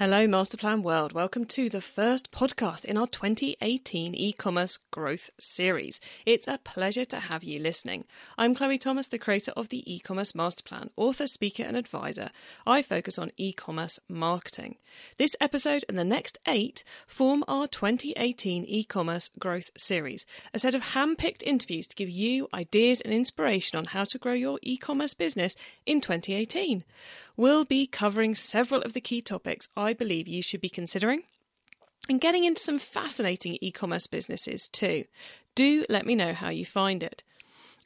Hello, Masterplan World. Welcome to the first podcast in our 2018 e commerce growth series. It's a pleasure to have you listening. I'm Chloe Thomas, the creator of the e commerce masterplan, author, speaker, and advisor. I focus on e commerce marketing. This episode and the next eight form our 2018 e commerce growth series, a set of hand picked interviews to give you ideas and inspiration on how to grow your e commerce business in 2018 we'll be covering several of the key topics I believe you should be considering and getting into some fascinating e commerce businesses too. Do let me know how you find it.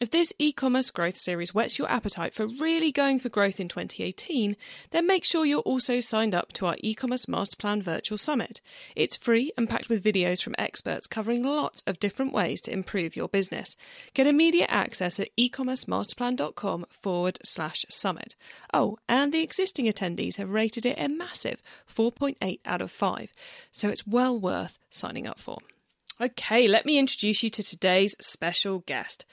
If this e commerce growth series whets your appetite for really going for growth in 2018, then make sure you're also signed up to our e commerce masterplan virtual summit. It's free and packed with videos from experts covering lots of different ways to improve your business. Get immediate access at ecommercemasterplan.com forward slash summit. Oh, and the existing attendees have rated it a massive 4.8 out of 5, so it's well worth signing up for. Okay, let me introduce you to today's special guest.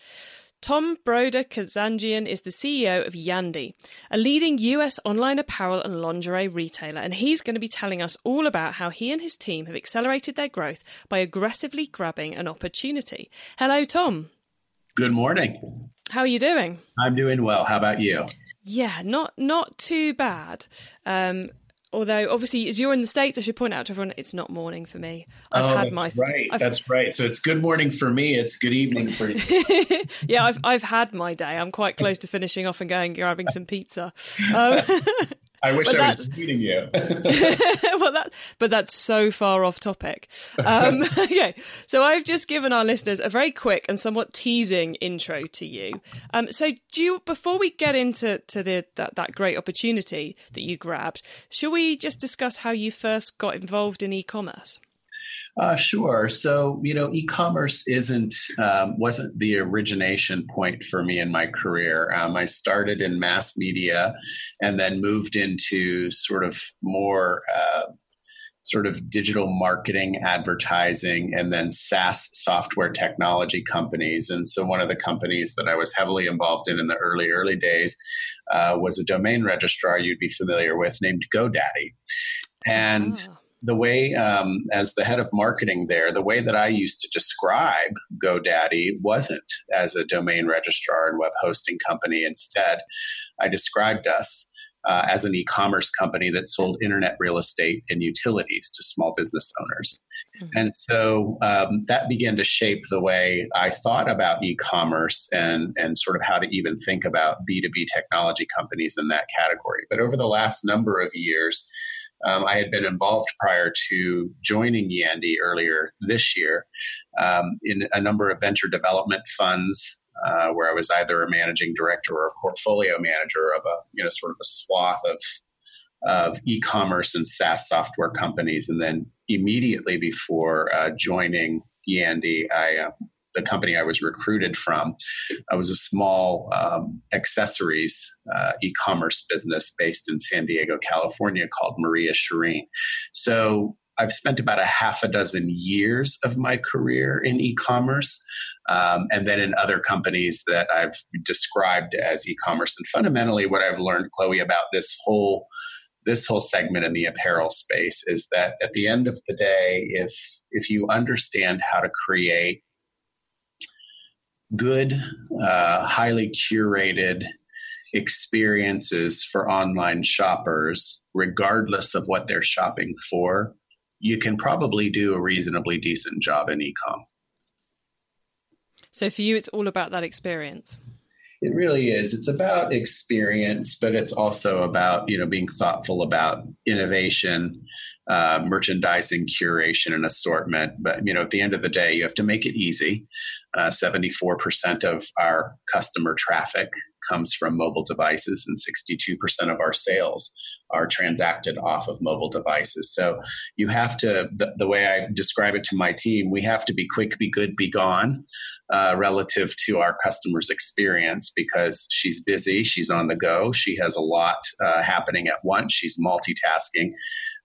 Thom Brodeur Kazanjian is the CEO of Yandy, a leading US online apparel and lingerie retailer, and he's going to be telling us all about how he and his team have accelerated their growth by aggressively grabbing an opportunity. Hello, Thom. Good morning. How are you doing? I'm doing well. How about you? Yeah, not not too bad. Um, although obviously as you're in the states i should point out to everyone it's not morning for me. I've oh, had my th- right. I've, that's right. So it's good morning for me. It's good evening for you. Yeah i've i've had my day. I'm quite close to finishing off and going grabbing some pizza. Um, I wish I was meeting you. well, that, but that's so far off topic. Um, okay, so I've just given our listeners a very quick and somewhat teasing intro to you. Um, so, do you, before we get into to the that, that great opportunity that you grabbed, should we just discuss how you first got involved in e-commerce? Uh, sure. So you know, e-commerce isn't um, wasn't the origination point for me in my career. Um, I started in mass media, and then moved into sort of more. Uh, sort of digital marketing, advertising, and then SaaS software technology companies. And so, one of the companies that I was heavily involved in in the early, early days uh, was a domain registrar you'd be familiar with named GoDaddy. And oh the way, um, as the head of marketing there, the way that I used to describe GoDaddy wasn't as a domain registrar and web hosting company. Instead, I described us uh, as an e commerce company that sold internet real estate and utilities to small business owners. Mm-hmm. And so um, that began to shape the way I thought about e commerce and, and sort of how to even think about B2B technology companies in that category. But over the last number of years, um, I had been involved prior to joining Yandy earlier this year um, in a number of venture development funds uh, where I was either a managing director or a portfolio manager of a you know sort of a swath of of e-commerce and SaaS software companies, and then immediately before uh, joining Yandy, I uh, the company I was recruited from uh, was a small um, accessories uh, e-commerce business based in San Diego, California, called Maria Shireen. So I've spent about a half a dozen years of my career in e-commerce. Um, and then in other companies that I've described as e-commerce. And fundamentally, what I've learned, Chloe, about this whole this whole segment in the apparel space is that at the end of the day, if if you understand how to create good, uh, highly curated experiences for online shoppers, regardless of what they're shopping for, you can probably do a reasonably decent job in ecom. So for you, it's all about that experience. It really is. It's about experience, but it's also about you know being thoughtful about innovation, uh, merchandising, curation, and assortment. But you know, at the end of the day, you have to make it easy. Uh, seventy-four percent of our customer traffic comes from mobile devices, and sixty-two percent of our sales are transacted off of mobile devices. So you have to, the, the, way I describe it to my team, we have to be quick, be good, be gone uh, relative to our customer's experience because she's busy, she's on the go, she has a lot uh, happening at once, she's multitasking.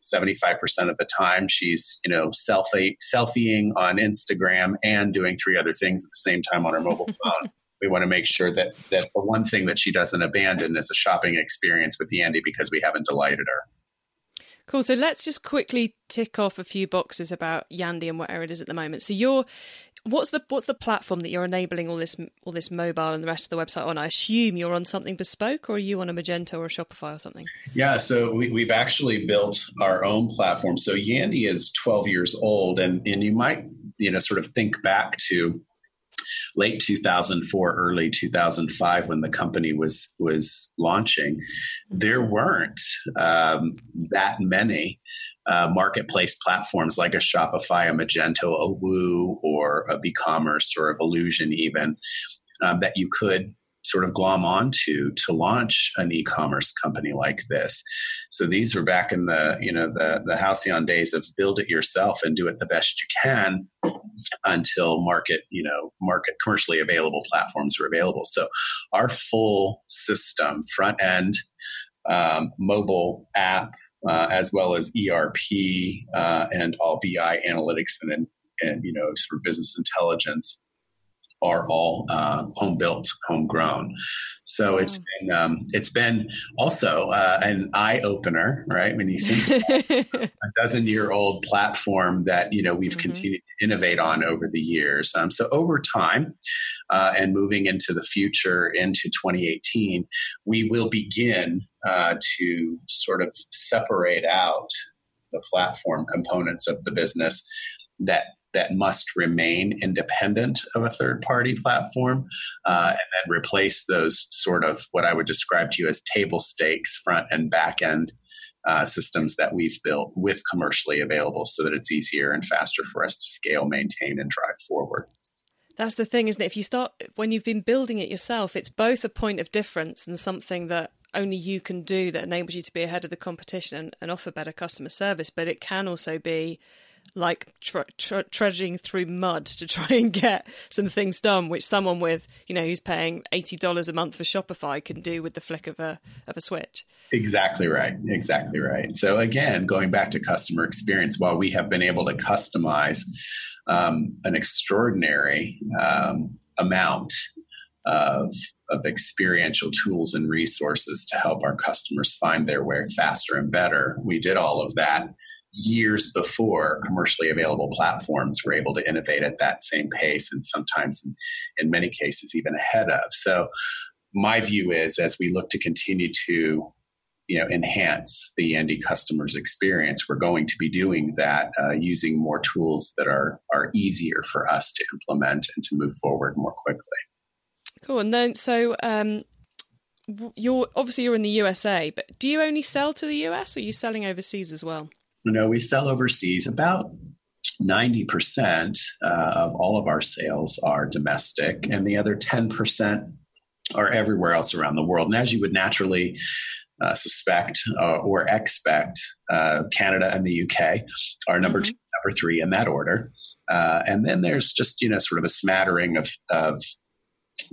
75% of the time she's you know selfie selfieing on instagram and doing three other things at the same time on her mobile phone we want to make sure that that the one thing that she doesn't abandon is a shopping experience with Yandy because we haven't delighted her. Cool. So let's just quickly tick off a few boxes about Yandy and where it is at the moment. So you're what's the what's the platform that you're enabling all this all this mobile and the rest of the website on? I assume you're on something bespoke, or are you on a Magento or a Shopify or something? Yeah, so we, have actually built our own platform. So Yandy is 12 years old, and and you might you know sort of think back to late 2004 early 2005 when the company was was launching there weren't um, that many uh, marketplace platforms like a Shopify, a Magento, a Woo, or a BigCommerce or a Volusion even um, that you could sort of glom onto to launch an e-commerce company like this. So these were back in the you know the the halcyon days of build it yourself and do it the best you can until market you know market commercially available platforms were available. So our full system front end. Um, mobile app uh, as well as ERP uh, and all BI analytics and, and you know sort of business intelligence are all uh, home built, homegrown. So it's been um, it's been also uh, an eye opener, right? When you think a dozen year old platform that you know we've mm-hmm. continued to innovate on over the years. Um, so over time, uh, and moving into the future into 2018, we will begin uh, to sort of separate out the platform components of the business that that must remain independent of a third party platform uh, and then replace those sort of what I would describe to you as table stakes front and back end uh, systems that we've built with commercially available so that it's easier and faster for us to scale, maintain, and drive forward. That's the thing, isn't it? If you start when you've been building it yourself, it's both a point of difference and something that only you can do that enables you to be ahead of the competition and, and offer better customer service. But it can also be like tre- tre- trudging through mud to try and get some things done, which someone with you know who's paying eighty dollars a month for Shopify can do with the flick of a of a switch. Exactly right. Exactly right. So again, going back to customer experience, while we have been able to customize um, an extraordinary um, amount of of experiential tools and resources to help our customers find their way faster and better. We did all of that years before commercially available platforms were able to innovate at that same pace and sometimes in, in many cases even ahead of. So my view is as we look to continue to you know enhance the Yandy customers experience we're going to be doing that uh, using more tools that are are easier for us to implement and to move forward more quickly. Cool. And then so um you're obviously you're in the USA but do you only sell to the US or are you selling overseas as well you know, we sell overseas about 90% uh, of all of our sales are domestic, and the other 10% are everywhere else around the world. And as you would naturally uh, suspect uh, or expect, uh, Canada and the UK are number mm-hmm. two, number three in that order. Uh, and then there's just, you know, sort of a smattering of, of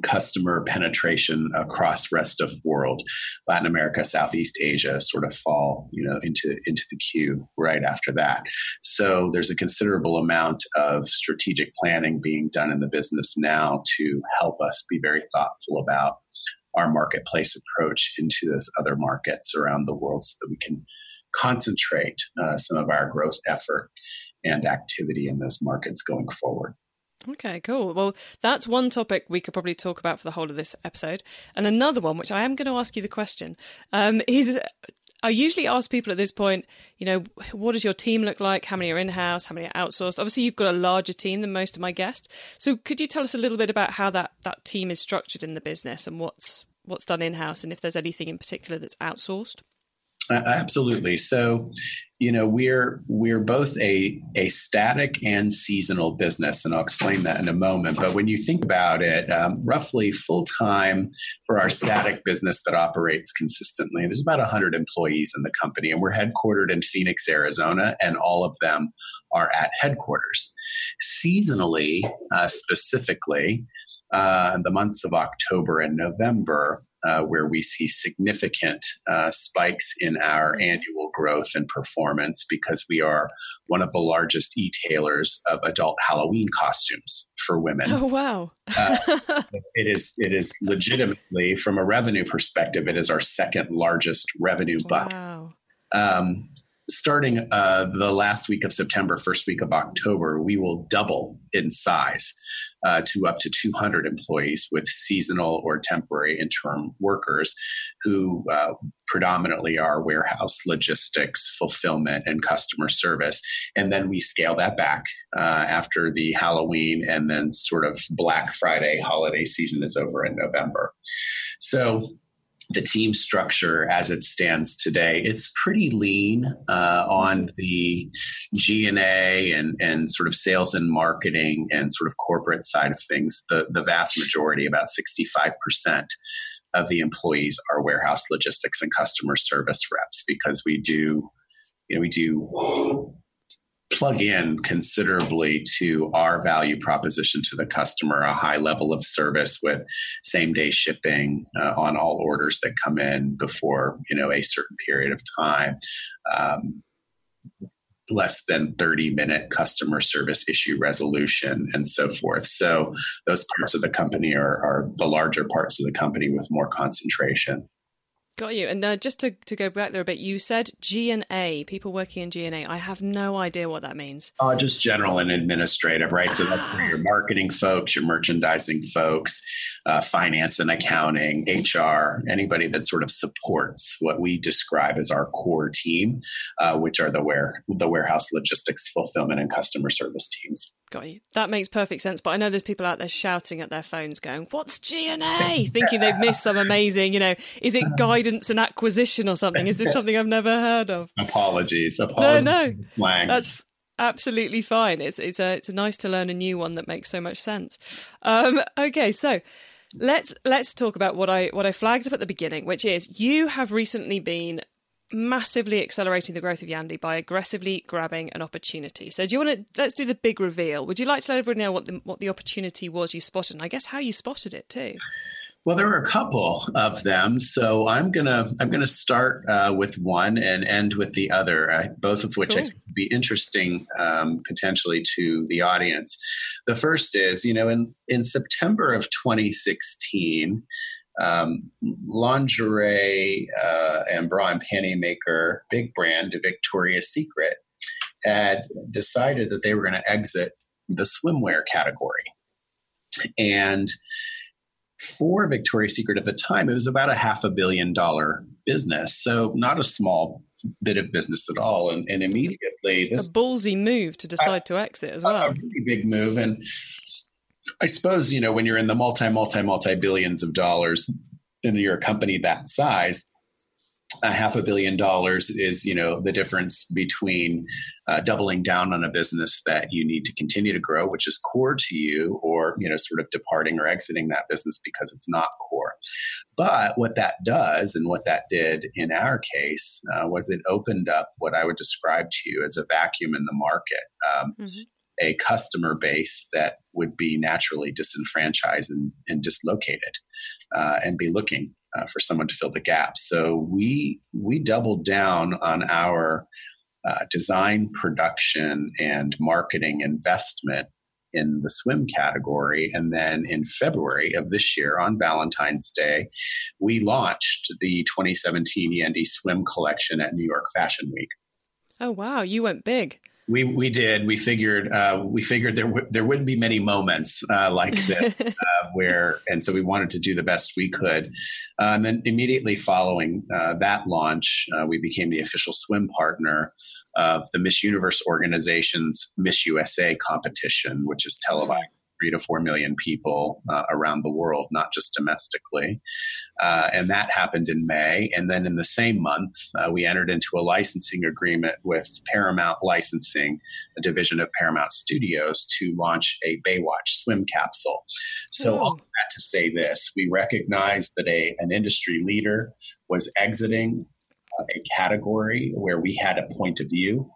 customer penetration across rest of world. Latin america southeast asia sort of fall you know into into the queue right after that. So there's a considerable amount of strategic planning being done in the business now to help us be very thoughtful about our marketplace approach into those other markets around the world so that we can concentrate uh, some of our growth effort and activity in those markets going forward Okay, cool. Well, that's one topic we could probably talk about for the whole of this episode. And another one, which I am going to ask you the question, um, is I usually ask people at this point, you know, what does your team look like? How many are in house? How many are outsourced? Obviously, you've got a larger team than most of my guests. So, could you tell us a little bit about how that, that team is structured in the business and what's what's done in house, and if there's anything in particular that's outsourced? Uh, absolutely. So, you know, we're we're both a a static and seasonal business, and I'll explain that in a moment. But when you think about it, um, roughly full time for our static business that operates consistently, there's about 100 employees in the company, and we're headquartered in Phoenix, Arizona, and all of them are at headquarters. Seasonally, uh, specifically, uh, the months of October and November, uh, where we see significant uh, spikes in our annual growth and performance because we are one of the largest e-tailers of adult Halloween costumes for women. Oh wow! uh, it is it is legitimately from a revenue perspective, it is our second largest revenue buck. Wow. Um, starting uh, the last week of September, first week of October, we will double in size uh, to up to 200 employees with seasonal or temporary interim workers who uh, predominantly are warehouse logistics, fulfillment, and customer service. And then we scale that back uh, after the Halloween and then sort of Black Friday holiday season is over in November. So the team structure as it stands today, it's pretty lean uh, on the G&A and, and sort of sales and marketing and sort of corporate side of things. The, the vast majority, about 65% of the employees are warehouse logistics and customer service reps because we do, you know, we do plug in considerably to our value proposition to the customer a high level of service with same day shipping uh, on all orders that come in before you know a certain period of time. Um, less than 30 minute customer service issue resolution and so forth. So those parts of the company are, are the larger parts of the company with more concentration Got you. And uh, just to, to go back there a bit, you said G and A, people working in G and A. I have no idea what that means. Uh, just general and administrative, right? So that's your marketing folks, your merchandising folks, uh, finance and accounting, HR, anybody that sort of supports what we describe as our core team, uh, which are the where the warehouse logistics, fulfillment, and customer service teams. Got you. That makes perfect sense. But I know there's people out there shouting at their phones, going, "What's G&A?" Thinking they've missed some amazing. You know, is it guidance and acquisition or something? Is this something I've never heard of? Apologies. Apologies. No, no. Slang. That's absolutely fine. It's it's a it's a nice to learn a new one that makes so much sense. Um, okay, so let's let's talk about what I what I flagged up at the beginning, which is you have recently been massively accelerating the growth of Yandy by aggressively grabbing an opportunity. So, do you want to let's do the big reveal? Would you like to let everyone know what the what the opportunity was you spotted, and I guess how you spotted it too? Well, there were a couple of them, so I'm gonna I'm gonna start uh, with one and end with the other, uh, both of which cool. I think would be interesting um, potentially to the audience. The first is, you know, in in September of 2016, um, lingerie uh, and bra and panty maker, big brand Victoria's Secret, had decided that they were going to exit the swimwear category. And for Victoria's Secret at the time, it was about a half a billion dollar business. So, not a small bit of business at all. And, and immediately, this a ballsy move to decide to exit as well. A really big move. And I suppose, you know, when you're in the multi, multi, multi billions of dollars and you're a company that size, a half a billion dollars is, you know, the difference between uh, doubling down on a business that you need to continue to grow, which is core to you, or, you know, sort of departing or exiting that business because it's not core. But what that does, and what that did in our case, uh, was it opened up what I would describe to you as a vacuum in the market. Um, mm-hmm a customer base that would be naturally disenfranchised and, and dislocated uh, and be looking uh, for someone to fill the gap. So we we doubled down on our uh, design, production, and marketing investment in the swim category. And then in February of this year, on Valentine's Day, we launched the 2017 Yandy Swim collection at New York Fashion Week. Oh wow, you went big. We we did. We figured uh, we figured there w- there wouldn't be many moments uh, like this uh, where, and so we wanted to do the best we could. Uh, and then immediately following uh, that launch, uh, we became the official swim partner of the Miss Universe organization's Miss USA competition, which is televised three to four million people uh, around the world, not just domestically. Uh, and that happened in May. And then in the same month, uh, we entered into a licensing agreement with Paramount Licensing, a division of Paramount Studios, to launch a Baywatch swim capsule. So, all that to say this, we recognized that a, an industry leader was exiting uh, a category where we had a point of view.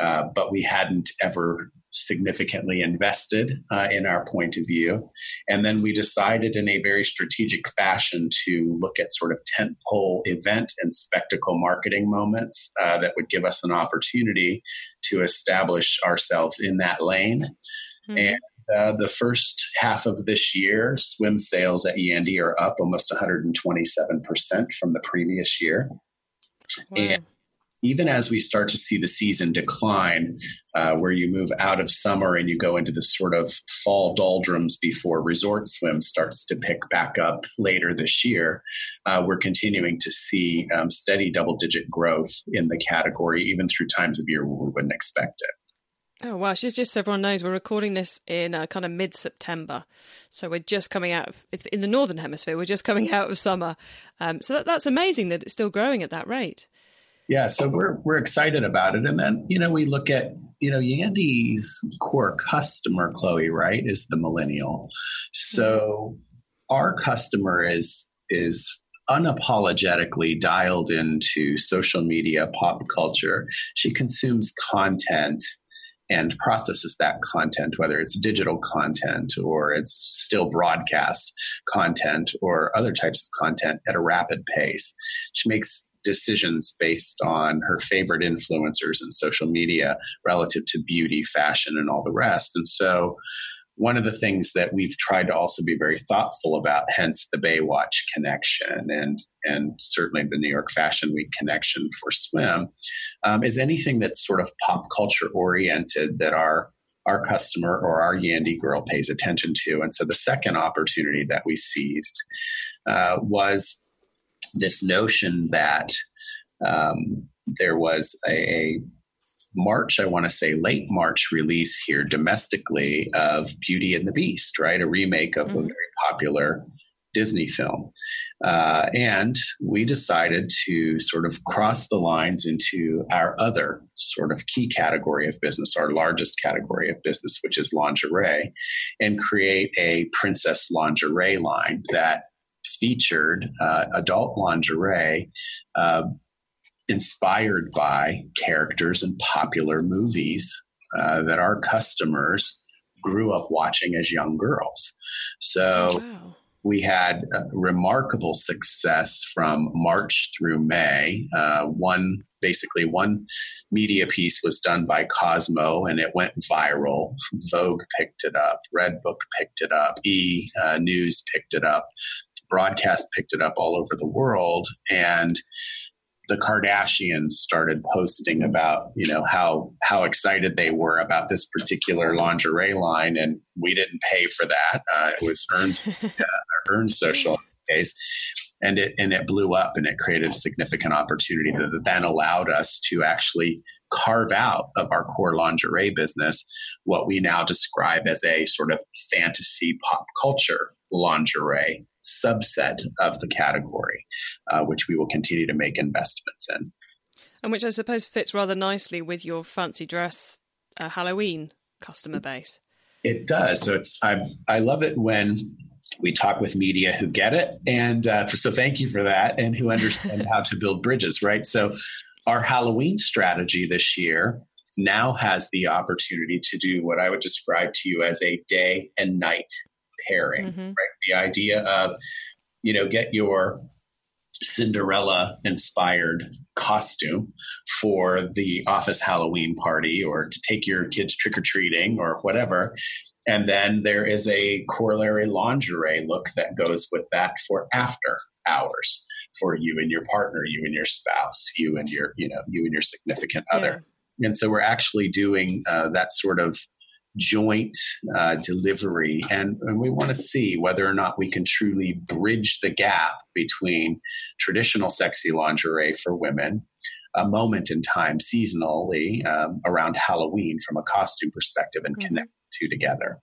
Uh, but we hadn't ever significantly invested uh, in our point of view. And then we decided in a very strategic fashion to look at sort of tentpole event and spectacle marketing moments uh, that would give us an opportunity to establish ourselves in that lane. Mm-hmm. And uh, the first half of this year, swim sales at Yandy are up almost 127% from the previous year. Wow. And even as we start to see the season decline, uh, where you move out of summer and you go into the sort of fall doldrums before resort swim starts to pick back up later this year, uh, we're continuing to see um, steady double digit growth in the category, even through times of year where we wouldn't expect it. Oh wow! She's just so everyone knows we're recording this in uh, kind of mid September, so we're just coming out of in the northern hemisphere. We're just coming out of summer, um, so that, that's amazing that it's still growing at that rate. Yeah, so we're we're excited about it, and then you know we look at you know Yandy's core customer, Chloe, right, is the millennial. So hmm. our customer is is unapologetically dialed into social media, pop culture. She consumes content and processes that content, whether it's digital content or it's still broadcast content or other types of content at a rapid pace. She makes decisions based on her favorite influencers in social media relative to beauty, fashion, and all the rest. And so, one of the things that we've tried to also be very thoughtful about, hence the Baywatch connection and and certainly the New York Fashion Week connection for swim, um, is anything that's sort of pop culture oriented that our our customer or our Yandy girl pays attention to. And so the second opportunity that we seized uh, was this notion that um, there was a March, I want to say late March release here domestically of Beauty and the Beast, right? A remake of mm-hmm. a very popular Disney film. Uh, and we decided to sort of cross the lines into our other sort of key category of business, our largest category of business, which is lingerie, and create a princess lingerie line that featured uh, adult lingerie uh, inspired by characters in popular movies uh, that our customers grew up watching as young girls. So wow. we had remarkable success from March through May. Uh, one basically one media piece was done by Cosmo and it went viral. Vogue picked it up, Redbook picked it up, E uh, News picked it up broadcast picked it up all over the world and the Kardashians started posting about you know how how excited they were about this particular lingerie line, and we didn't pay for that. Uh, it was earned uh, earned social in this case, and it and it blew up, and it created a significant opportunity that then allowed us to actually carve out of our core lingerie business what we now describe as a sort of fantasy pop culture lingerie subset of the category, uh, which we will continue to make investments in. And which I suppose fits rather nicely with your fancy dress uh, Halloween customer base. It does. So it's I I love it when we talk with media who get it, and uh, so thank you for that, and who understand how to build bridges. Right. So our Halloween strategy this year now has the opportunity to do what I would describe to you as a day and night pairing, mm-hmm. right? The idea of, you know, get your Cinderella inspired costume for the office Halloween party or to take your kids trick or treating or whatever. And then there is a corollary lingerie look that goes with that for after hours for you and your partner, you and your spouse, you and your, you know, you and your significant other. Yeah. And so we're actually doing uh, that sort of joint uh, delivery. And, and we want to see whether or not we can truly bridge the gap between traditional sexy lingerie for women, a moment in time seasonally um, around Halloween from a costume perspective, and mm-hmm. connect two together.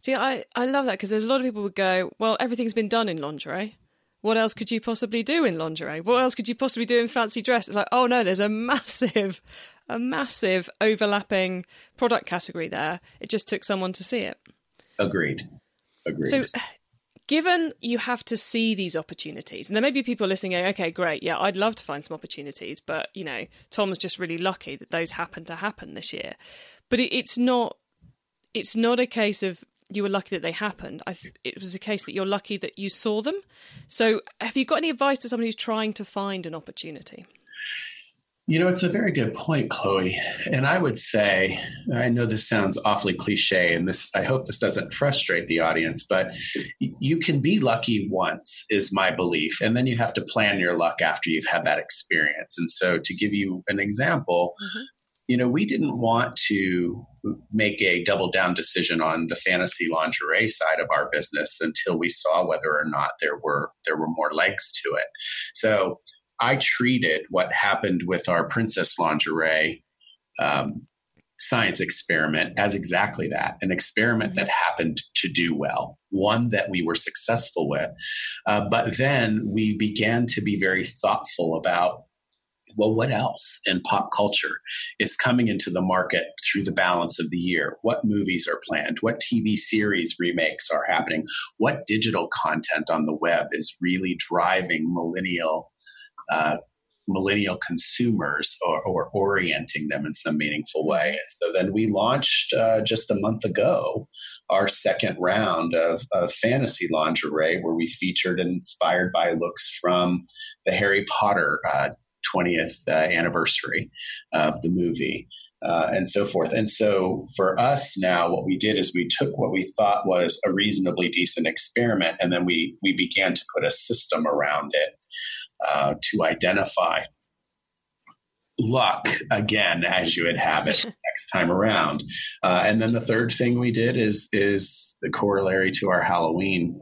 See, I, I love that because there's a lot of people would go, well, everything's been done in lingerie. What else could you possibly do in lingerie? What else could you possibly do in fancy dress? It's like, oh no, there's a massive, a massive overlapping product category there. It just took someone to see it. Agreed. Agreed. So, given you have to see these opportunities, and there may be people listening going, okay, great, yeah, I'd love to find some opportunities, but, you know, Thom was just really lucky that those happened to happen this year. But it, it's not, it's not a case of you were lucky that they happened. Th- it was a case that you're lucky that you saw them. So, have you got any advice to someone who's trying to find an opportunity? You know, it's a very good point, Chloe. And I would say, I know this sounds awfully cliche, and this I hope this doesn't frustrate the audience, but you can be lucky once, is my belief. And then you have to plan your luck after you've had that experience. And so to give you an example, mm-hmm. you know, we didn't want to make a double down decision on the fantasy lingerie side of our business until we saw whether or not there were there were more legs to it. So I treated what happened with our princess lingerie um, science experiment as exactly that an experiment that happened to do well, one that we were successful with. Uh, but then we began to be very thoughtful about well, what else in pop culture is coming into the market through the balance of the year? What movies are planned? What TV series remakes are happening? What digital content on the web is really driving millennial uh, millennial consumers or, or, orienting them in some meaningful way. And so then we launched uh, just a month ago our second round of, of, fantasy lingerie, where we featured and inspired by looks from the Harry Potter uh, 20th uh, anniversary of the movie. Uh, and so forth. And so for us now, what we did is we took what we thought was a reasonably decent experiment, and then we we began to put a system around it uh, to identify luck again as you would have it next time around. Uh, and then the third thing we did is is the corollary to our Halloween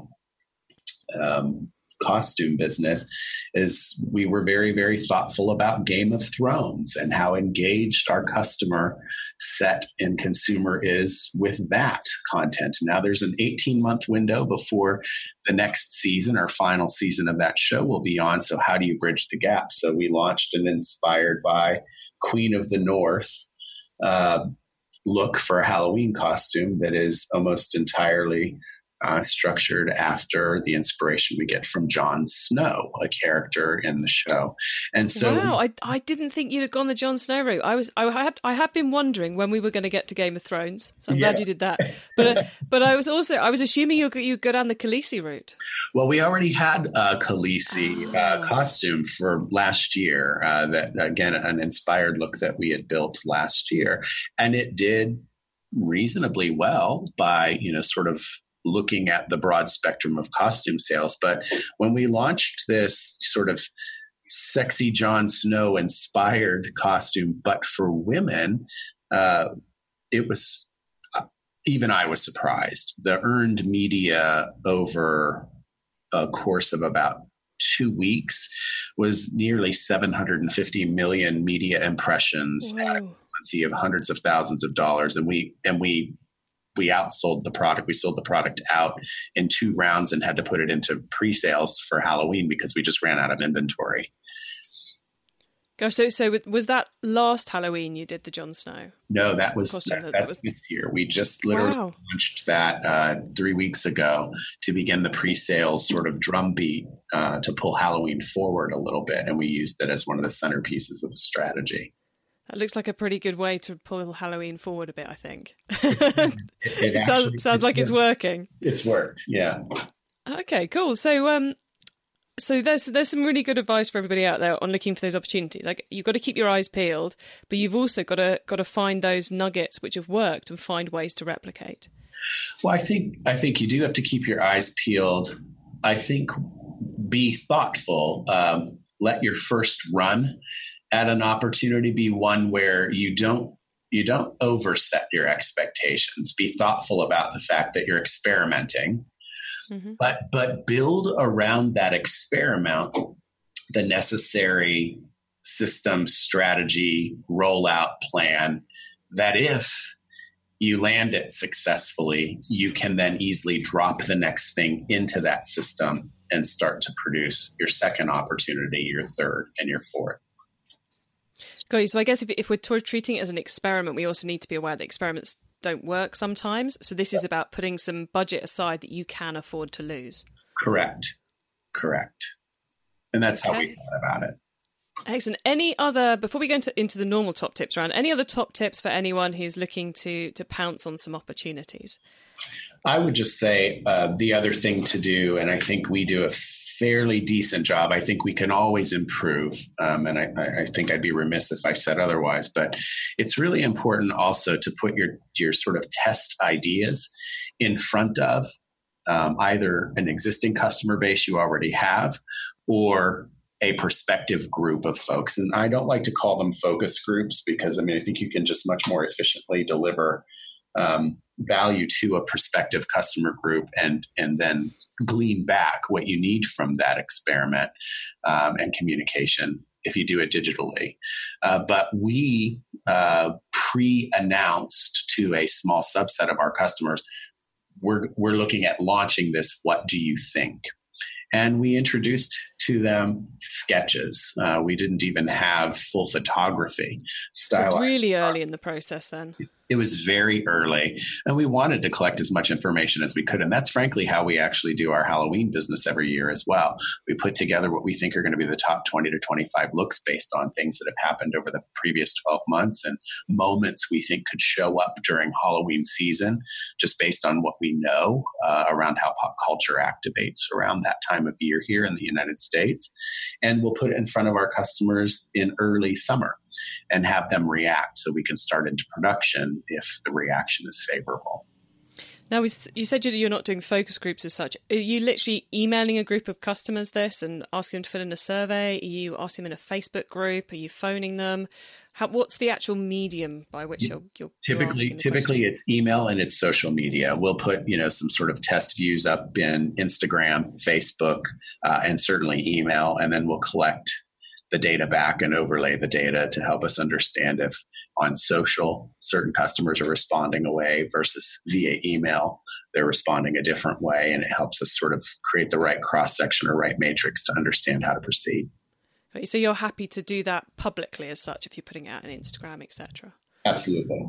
um, costume business is we were very very thoughtful about game of thrones and how engaged our customer set and consumer is with that content. Now there's an 18 month window before the next season or final season of that show will be on. So how do you bridge the gap? So we launched an inspired by queen of the north uh, look for a halloween costume that is almost entirely uh, structured after the inspiration we get from Jon Snow, a character in the show. And so, wow, I, I didn't think you'd have gone the Jon Snow route. I was I had I had been wondering when we were going to get to Game of Thrones, so I'm yeah. glad you did that. But uh, but I was also I was assuming you you go down the Khaleesi route. Well, we already had a Khaleesi oh. uh, costume for last year. Uh, that again, an inspired look that we had built last year, and it did reasonably well by you know sort of looking at the broad spectrum of costume sales. But when we launched this sort of sexy Jon Snow inspired costume, but for women, uh, it was even I was surprised. The earned media over a course of about two weeks was nearly 750 million media impressions of hundreds of thousands of dollars and we and we we outsold the product. We sold the product out in two rounds and had to put it into pre-sales for Halloween because we just ran out of inventory. Gosh, so so was that last Halloween you did the Jon Snow? No, that was that, that's that was... this year. We just literally wow. launched that uh, three weeks ago to begin the pre-sales sort of drumbeat uh, to pull Halloween forward a little bit, and we used it as one of the centerpieces of the strategy. That looks like a pretty good way to pull Halloween forward a bit, I think. it, it sounds, sounds like it's working. It's worked, yeah. Okay, cool. So, um, so there's there's some really good advice for everybody out there on looking for those opportunities. Like you've got to keep your eyes peeled, but you've also got to got to find those nuggets which have worked and find ways to replicate. Well, I think I think you do have to keep your eyes peeled. I think be thoughtful. Um, let your first run at an opportunity be one where you don't you don't overset your expectations be thoughtful about the fact that you're experimenting mm-hmm. but but build around that experiment the necessary system strategy rollout plan that if you land it successfully, you can then easily drop the next thing into that system and start to produce your second opportunity, your third, and your fourth. Got you. So I guess if, if we're treating it as an experiment, we also need to be aware that experiments don't work sometimes. So this is about putting some budget aside that you can afford to lose. Correct. Correct. And that's okay. how we thought about it. Excellent. Any other before we go into, into the normal top tips round? Any other top tips for anyone who's looking to to pounce on some opportunities? I would just say uh, the other thing to do, and I think we do a fairly decent job. I think we can always improve, um, and I, I, think I'd be remiss if I said otherwise. But it's really important also to put your your sort of test ideas in front of um, either an existing customer base you already have or a prospective group of folks. And I don't like to call them focus groups because I mean, I think you can just much more efficiently deliver um, value to a prospective customer group and, and then glean back what you need from that experiment um, and communication if you do it digitally. Uh, but we uh, pre announced to a small subset of our customers we're, we're looking at launching this. What do you think? And we introduced to them sketches. Uh, we didn't even have full photography. So really early in the process, then. It was very early, and we wanted to collect as much information as we could. And that's frankly how we actually do our Halloween business every year as well. We put together what we think are going to be the top 20 to 25 looks based on things that have happened over the previous 12 months and moments we think could show up during Halloween season, just based on what we know uh, around how pop culture activates around that time of year here in the United States. And we'll put it in front of our customers in early summer and have them react so we can start into production if the reaction is favorable. Now, you said you're not doing focus groups as such. Are you literally emailing a group of customers this and asking them to fill in a survey? Are you asking them in a Facebook group? Are you phoning them? How, what's the actual medium by which you're, you're typically typically it's email and it's social media. We'll put you know some sort of test views up in Instagram, Facebook, uh, and certainly email, and then we'll collect the data back and overlay the data to help us understand if on social certain customers are responding a way versus via email they're responding a different way. And it helps us sort of create the right cross section or right matrix to understand how to proceed. So you're happy to do that publicly as such if you're putting it out on instagram etc absolutely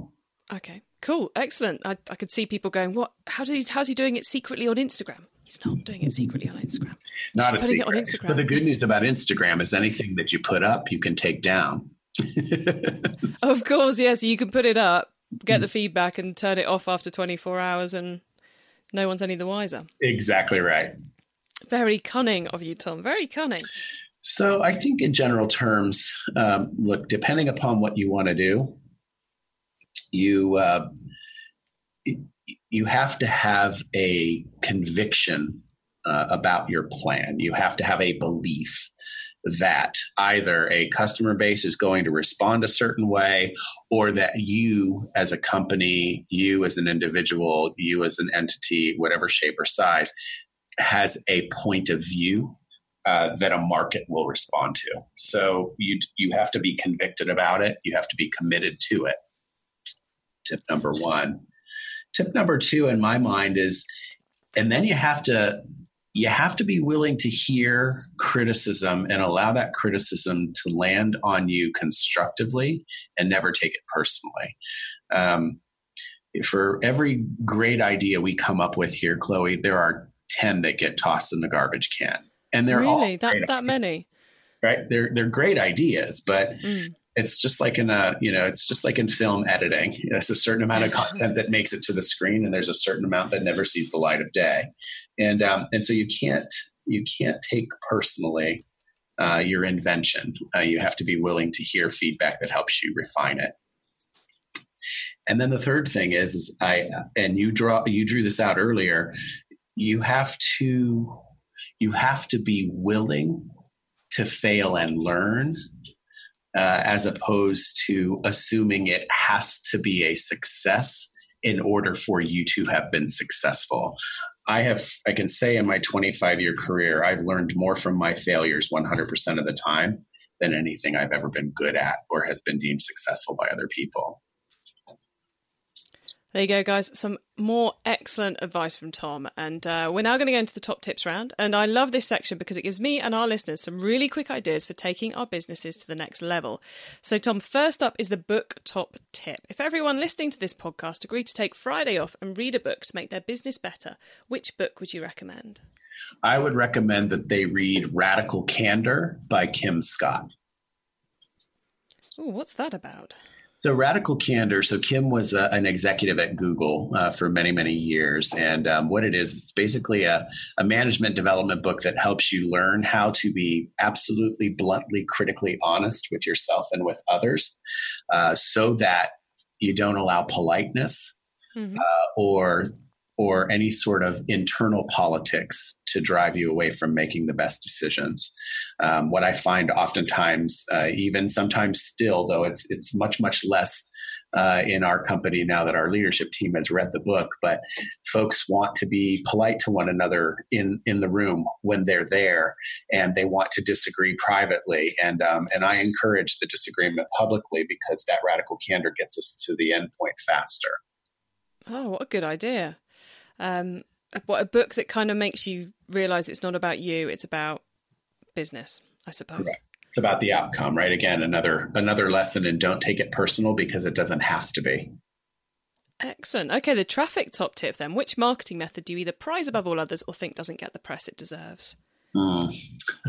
okay cool excellent I, I could see people going what how does he, how's he doing it secretly on instagram He's not doing it secretly on Instagram. He's not a putting secret. it on Instagram. But the good news about Instagram is anything that you put up, you can take down. of course, yes. You can put it up, get the feedback, and turn it off after 24 hours, and no one's any the wiser. Exactly right. Very cunning of you, Thom. Very cunning. So I think, in general terms, um, look, depending upon what you want to do, you uh, you have to have a conviction uh, about your plan. You have to have a belief that either a customer base is going to respond a certain way or that you as a company, you as an individual, you as an entity, whatever shape or size, has a point of view uh, that a market will respond to. So you you have to be convicted about it. You have to be committed to it. Tip number one. Tip number two in my mind is, and then you have to you have to be willing to hear criticism and allow that criticism to land on you constructively and never take it personally. Um, for every great idea we come up with here, Chloe, there are 10 that get tossed in the garbage can. And they're really that, that many. Right. They're they're great ideas, but mm it's just like in a you know it's just like in film editing. There's a certain amount of content that makes it to the screen and there's a certain amount that never sees the light of day. And um, and so you can't you can't take personally uh, your invention. Uh, you have to be willing to hear feedback that helps you refine it. And then the third thing is is i and you draw you drew this out earlier you have to you have to be willing to fail and learn uh, as opposed to assuming it has to be a success in order for you to have been successful. I have, I can say in my 25 year career, I've learned more from my failures 100% of the time than anything I've ever been good at or has been deemed successful by other people. There you go, guys. Some more excellent advice from Thom. And uh, we're now going to go into the top tips round. And I love this section because it gives me and our listeners some really quick ideas for taking our businesses to the next level. So, Thom, first up is the book top tip. If everyone listening to this podcast agreed to take Friday off and read a book to make their business better, which book would you recommend? I would recommend that they read Radical Candor by Kim Scott. Oh, what's that about? So radical candor. So Kim was uh, an executive at Google uh, for many, many years, and um, what it is, it's basically a, a, management development book that helps you learn how to be absolutely bluntly, critically honest with yourself and with others, uh, so that you don't allow politeness mm-hmm. Uh, or or any sort of internal politics to drive you away from making the best decisions. Um, what I find oftentimes, uh, even sometimes still, though it's it's much much less uh, in our company now that our leadership team has read the book, but folks want to be polite to one another in in the room when they're there, and they want to disagree privately. And um, and I encourage the disagreement publicly because that radical candor gets us to the end point faster. Oh, what a good idea! Um, what a book that kind of makes you realize it's not about you; it's about business, I suppose. It's about the outcome, right? Again, another another lesson, and don't take it personal because it doesn't have to be. Excellent. Okay, the traffic top tip then. Which marketing method do you either prize above all others or think doesn't get the press it deserves? Mm.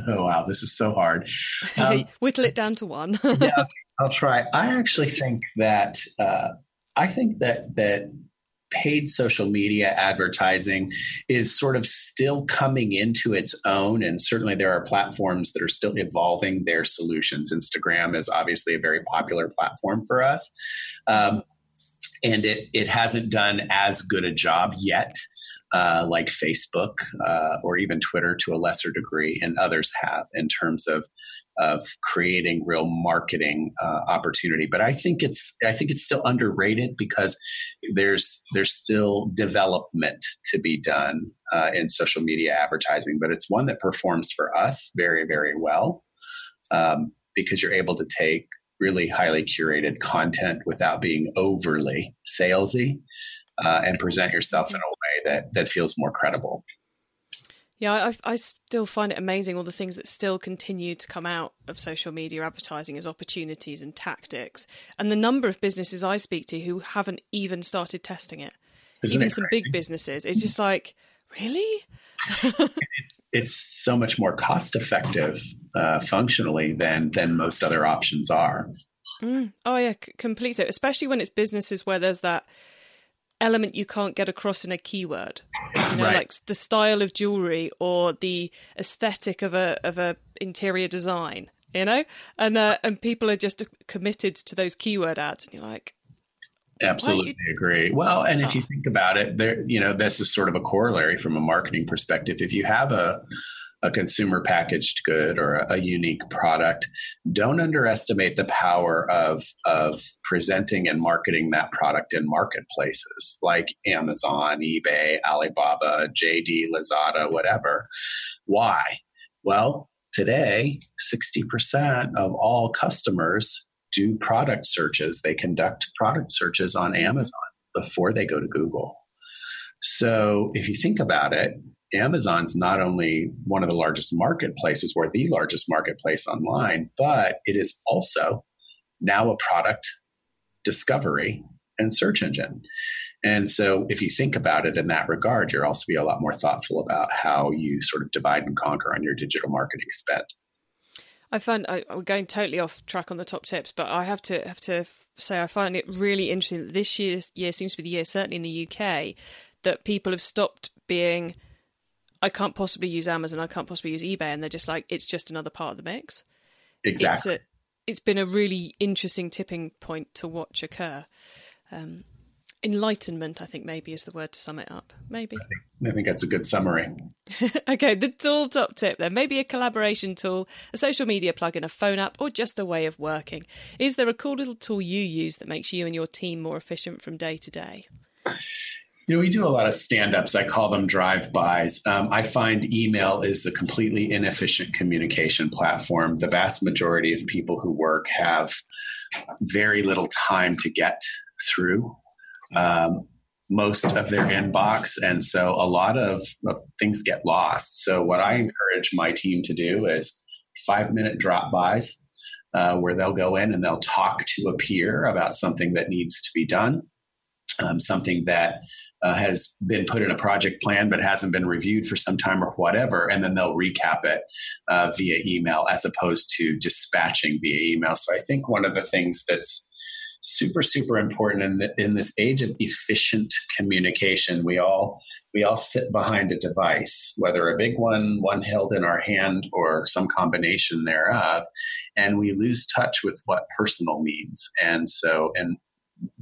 Oh wow, this is so hard. Um, Whittle it down to one. yeah, I'll try. I actually think that uh, I think that that paid social media advertising is sort of still coming into its own. And certainly there are platforms that are still evolving their solutions. Instagram is obviously a very popular platform for us. Um, and it, it hasn't done as good a job yet uh, like Facebook uh, or even Twitter to a lesser degree, and others have in terms of of creating real marketing uh, opportunity. But I think it's I think it's still underrated because there's there's still development to be done uh, in social media advertising. But it's one that performs for us very very well um, because you're able to take really highly curated content without being overly salesy uh, and present yourself in a way that that feels more credible. Yeah, I, I still find it amazing all the things that still continue to come out of social media advertising as opportunities and tactics, and the number of businesses I speak to who haven't even started testing it. Isn't even it some big businesses. It's just like, really? it's it's so much more cost effective uh, functionally than than most other options are. Mm. Oh yeah, c- complete. So especially when it's businesses where there's that element you can't get across in a keyword. You know, right. like the style of jewelry or the aesthetic of a of a interior design. You know, and uh, and people are just committed to those keyword ads, and you're like, absolutely agree. Well, and if you think about it, there, you know, this is sort of a corollary from a marketing perspective. If you have a a consumer packaged good or a, a, unique product, don't underestimate the power of, of presenting and marketing that product in marketplaces like Amazon, eBay, Alibaba, JD, Lazada, whatever. Why? Well, today, 60% of all customers do product searches. They conduct product searches on mm-hmm. Amazon before they go to Google. So if you think about it, Amazon's not only one of the largest marketplaces, we're the largest marketplace online, but it is also now a product discovery and search engine. And so, if you think about it in that regard, you're also be a lot more thoughtful about how you sort of divide and conquer on your digital marketing spend. I find I, we're going totally off track on the top tips, but I have to have to say I find it really interesting that this year year seems to be the year, certainly in the UK, that people have stopped being I can't possibly use Amazon, I can't possibly use eBay, and they're just like, it's just another part of the mix. Exactly. It's, a, it's been a really interesting tipping point to watch occur. Um, enlightenment, I think, maybe is the word to sum it up. Maybe. I think, I think that's a good summary. okay, the tool top tip then. Maybe a collaboration tool, a social media plugin, a phone app, or just a way of working. Is there a cool little tool you use that makes you and your team more efficient from day to day? You know, we do a lot of stand ups. I call them drive bys. Um, I find email is a completely inefficient communication platform. The vast majority of people who work have very little time to get through. Um, most of their inbox. And so a lot of, of things get lost. So, what I encourage my team to do is five minute drop bys uh, where they'll go in and they'll talk to a peer about something that needs to be done, um, something that uh, has been put in a project plan but hasn't been reviewed for some time or whatever, and then they'll recap it uh, via email as opposed to dispatching via email. So I think one of the things that's super super important in, the, in this age of efficient communication we all we all sit behind a device whether a big one one held in our hand or some combination thereof and we lose touch with what personal means and so and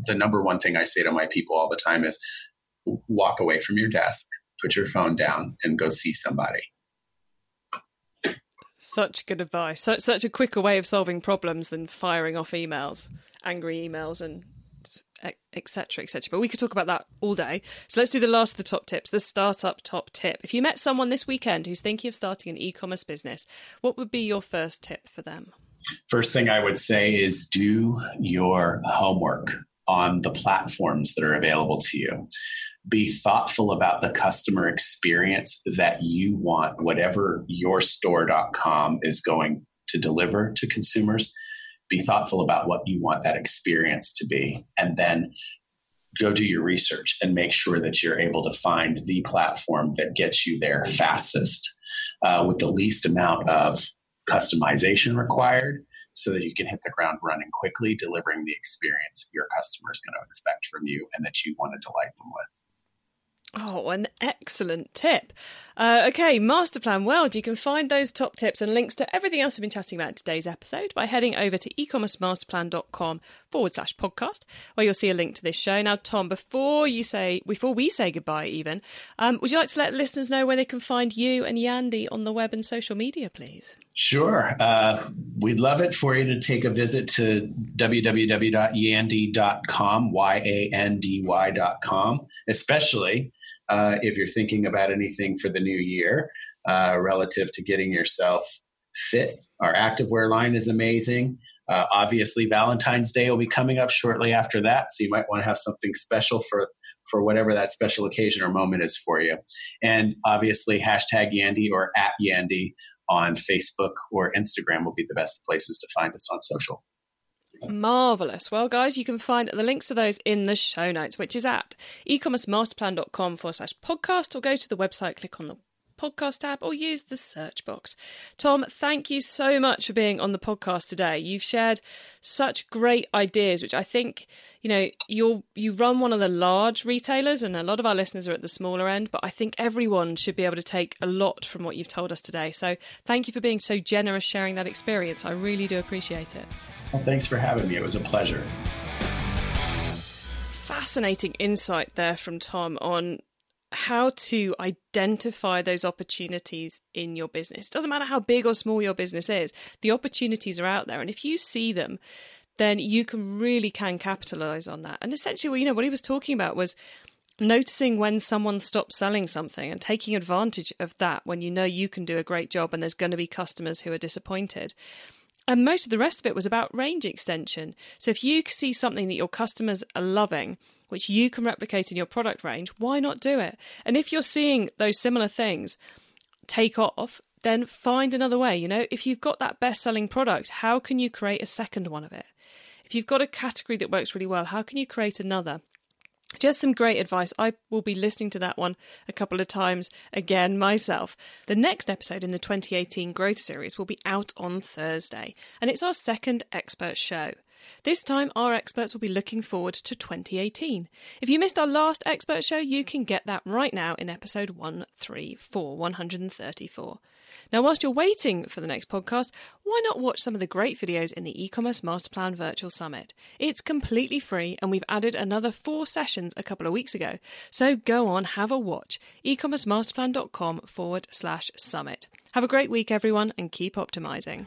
the number one thing i say to my people all the time is walk away from your desk put your phone down and go see somebody. Such good advice. So, such a quicker way of solving problems than firing off emails angry emails and etc etc but we could talk about that all day. So let's do the last of the top tips the startup top tip. If you met someone this weekend who's thinking of starting an e-commerce business what would be your first tip for them? First thing i would say is do your homework on the platforms that are available to you be thoughtful about the customer experience that you want whatever your store.com is going to deliver to consumers. Be thoughtful about what you want that experience to be and then go do your research and make sure that you're able to find the platform that gets you there fastest uh, with the least amount of customization required so that you can hit the ground running quickly delivering the experience your customer is going to expect from you and that you want to delight them with Oh, an excellent tip. Uh, okay, Masterplan World. You can find those top tips and links to everything else we've been chatting about in today's episode by heading over to ecommercemasterplan.com forward slash podcast, where you'll see a link to this show. Now, Thom, before you say, before we say goodbye, even, um, would you like to let listeners know where they can find you and Yandy on the web and social media, please? Sure. Uh, we'd love it for you to take a visit to www.yandy.com, Y A N D Y.com, especially uh, if you're thinking about anything for the new year uh, relative to getting yourself fit. Our activewear line is amazing. Uh, obviously, Valentine's Day will be coming up shortly after that, so you might want to have something special for for whatever that special occasion or moment is for you. And obviously, hashtag Yandy or at Yandy on Facebook or Instagram will be the best places to find us on social. Marvelous. Well, guys, you can find the links to those in the show notes, which is at ecommercemasterplan.com forward slash podcast, or go to the website, click on the podcast tab, or use the search box. Thom, thank you so much for being on the podcast today. You've shared such great ideas, which I think, you know, you're, you run one of the large retailers, and a lot of our listeners are at the smaller end, but I think everyone should be able to take a lot from what you've told us today. So thank you for being so generous sharing that experience. I really do appreciate it. Well, thanks for having me. It was a pleasure. Fascinating insight there from Thom on how to identify those opportunities in your business. It doesn't matter how big or small your business is, the opportunities are out there. And if you see them, then you can really can capitalize on that. And essentially, you know, what he was talking about was noticing when someone stops selling something and taking advantage of that when you know you can do a great job and there's going to be customers who are disappointed. And most of the rest of it was about range extension. So if you see something that your customers are loving, which you can replicate in your product range, why not do it? And if you're seeing those similar things take off, then find another way. You know, if you've got that best selling product, how can you create a second one of it? If you've got a category that works really well, how can you create another? Just some great advice. I will be listening to that one a couple of times again myself. The next episode in the 2018 Growth Series will be out on Thursday, and it's our second expert show. This time, our experts will be looking forward to 2018. If you missed our last expert show, you can get that right now in episode 134, 134. Now, whilst you're waiting for the next podcast, why not watch some of the great videos in the e-commerce masterplan virtual summit? It's completely free and we've added another four sessions a couple of weeks ago. So go on, have a watch. ecommercemasterplan.com forward slash summit. Have a great week, everyone, and keep optimizing.